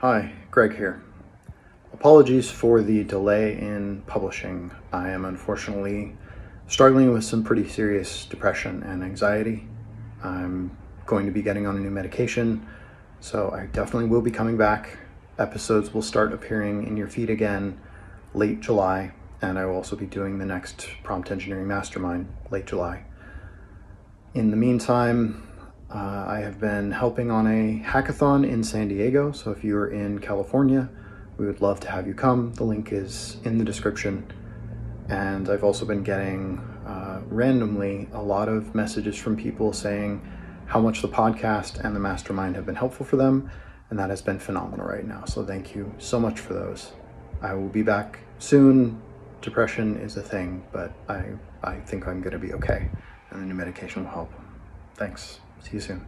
Hi, Greg here. Apologies for the delay in publishing. I am unfortunately struggling with some pretty serious depression and anxiety. I'm going to be getting on a new medication, so I definitely will be coming back. Episodes will start appearing in your feed again late July, and I will also be doing the next Prompt Engineering Mastermind late July. In the meantime, uh, I have been helping on a hackathon in San Diego, so if you're in California, we would love to have you come. The link is in the description. And I've also been getting uh, randomly a lot of messages from people saying how much the podcast and the mastermind have been helpful for them, and that has been phenomenal right now. So thank you so much for those. I will be back soon. Depression is a thing, but I, I think I'm going to be okay, and the new medication will help. Thanks. See you soon.